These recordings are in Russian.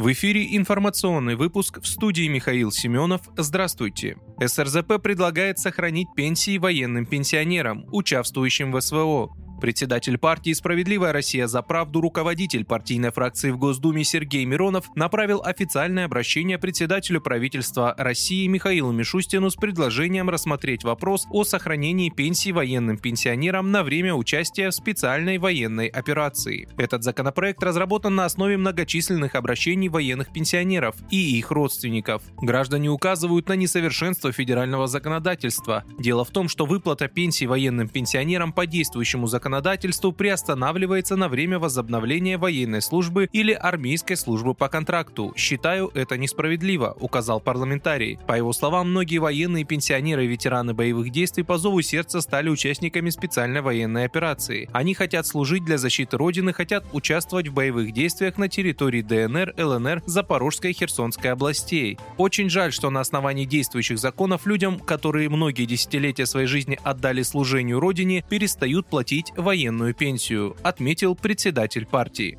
В эфире информационный выпуск в студии Михаил Семенов. Здравствуйте. СРЗП предлагает сохранить пенсии военным пенсионерам, участвующим в СВО. Председатель партии «Справедливая Россия за правду», руководитель партийной фракции в Госдуме Сергей Миронов направил официальное обращение председателю правительства России Михаилу Мишустину с предложением рассмотреть вопрос о сохранении пенсий военным пенсионерам на время участия в специальной военной операции. Этот законопроект разработан на основе многочисленных обращений военных пенсионеров и их родственников. Граждане указывают на несовершенство федерального законодательства. Дело в том, что выплата пенсий военным пенсионерам по действующему законодательству законодательству приостанавливается на время возобновления военной службы или армейской службы по контракту. Считаю это несправедливо, указал парламентарий. По его словам, многие военные пенсионеры и ветераны боевых действий по зову сердца стали участниками специальной военной операции. Они хотят служить для защиты Родины, хотят участвовать в боевых действиях на территории ДНР, ЛНР, Запорожской и Херсонской областей. Очень жаль, что на основании действующих законов людям, которые многие десятилетия своей жизни отдали служению Родине, перестают платить военную пенсию, отметил председатель партии.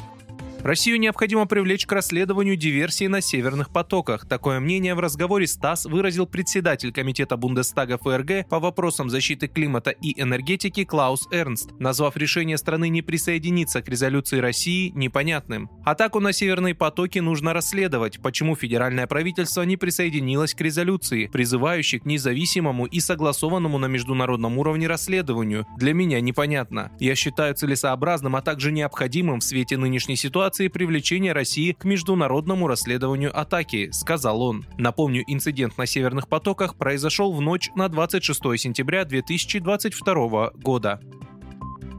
Россию необходимо привлечь к расследованию диверсии на северных потоках. Такое мнение в разговоре с ТАСС выразил председатель Комитета Бундестага ФРГ по вопросам защиты климата и энергетики Клаус Эрнст, назвав решение страны не присоединиться к резолюции России непонятным. Атаку на северные потоки нужно расследовать, почему федеральное правительство не присоединилось к резолюции, призывающей к независимому и согласованному на международном уровне расследованию. Для меня непонятно. Я считаю целесообразным, а также необходимым в свете нынешней ситуации ситуации привлечения России к международному расследованию атаки, сказал он. Напомню, инцидент на Северных потоках произошел в ночь на 26 сентября 2022 года.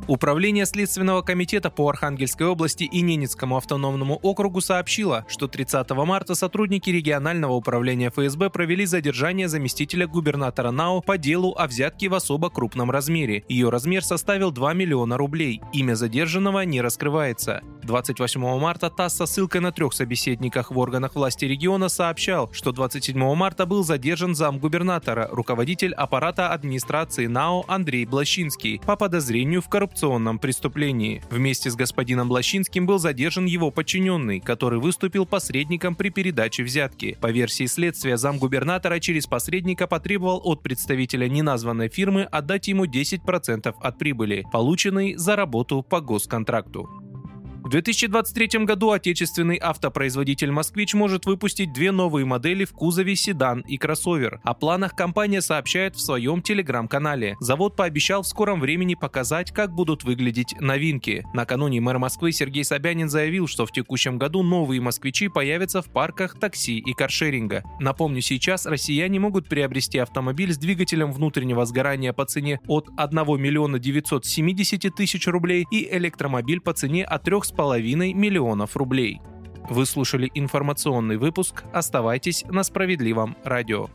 Управление Следственного комитета по Архангельской области и Ненецкому автономному округу сообщило, что 30 марта сотрудники регионального управления ФСБ провели задержание заместителя губернатора НАО по делу о взятке в особо крупном размере. Ее размер составил 2 миллиона рублей. Имя задержанного не раскрывается. 28 марта ТАСС со ссылкой на трех собеседниках в органах власти региона сообщал, что 27 марта был задержан замгубернатора, руководитель аппарата администрации НАО Андрей Блащинский по подозрению в коррупционном преступлении. Вместе с господином Блащинским был задержан его подчиненный, который выступил посредником при передаче взятки. По версии следствия, замгубернатора через посредника потребовал от представителя неназванной фирмы отдать ему 10% от прибыли, полученной за работу по госконтракту. В 2023 году отечественный автопроизводитель «Москвич» может выпустить две новые модели в кузове седан и кроссовер. О планах компания сообщает в своем телеграм-канале. Завод пообещал в скором времени показать, как будут выглядеть новинки. Накануне мэр Москвы Сергей Собянин заявил, что в текущем году новые «Москвичи» появятся в парках такси и каршеринга. Напомню, сейчас россияне могут приобрести автомобиль с двигателем внутреннего сгорания по цене от 1 миллиона 970 тысяч рублей и электромобиль по цене от 3,5 половиной миллионов рублей. Вы слушали информационный выпуск. Оставайтесь на справедливом радио.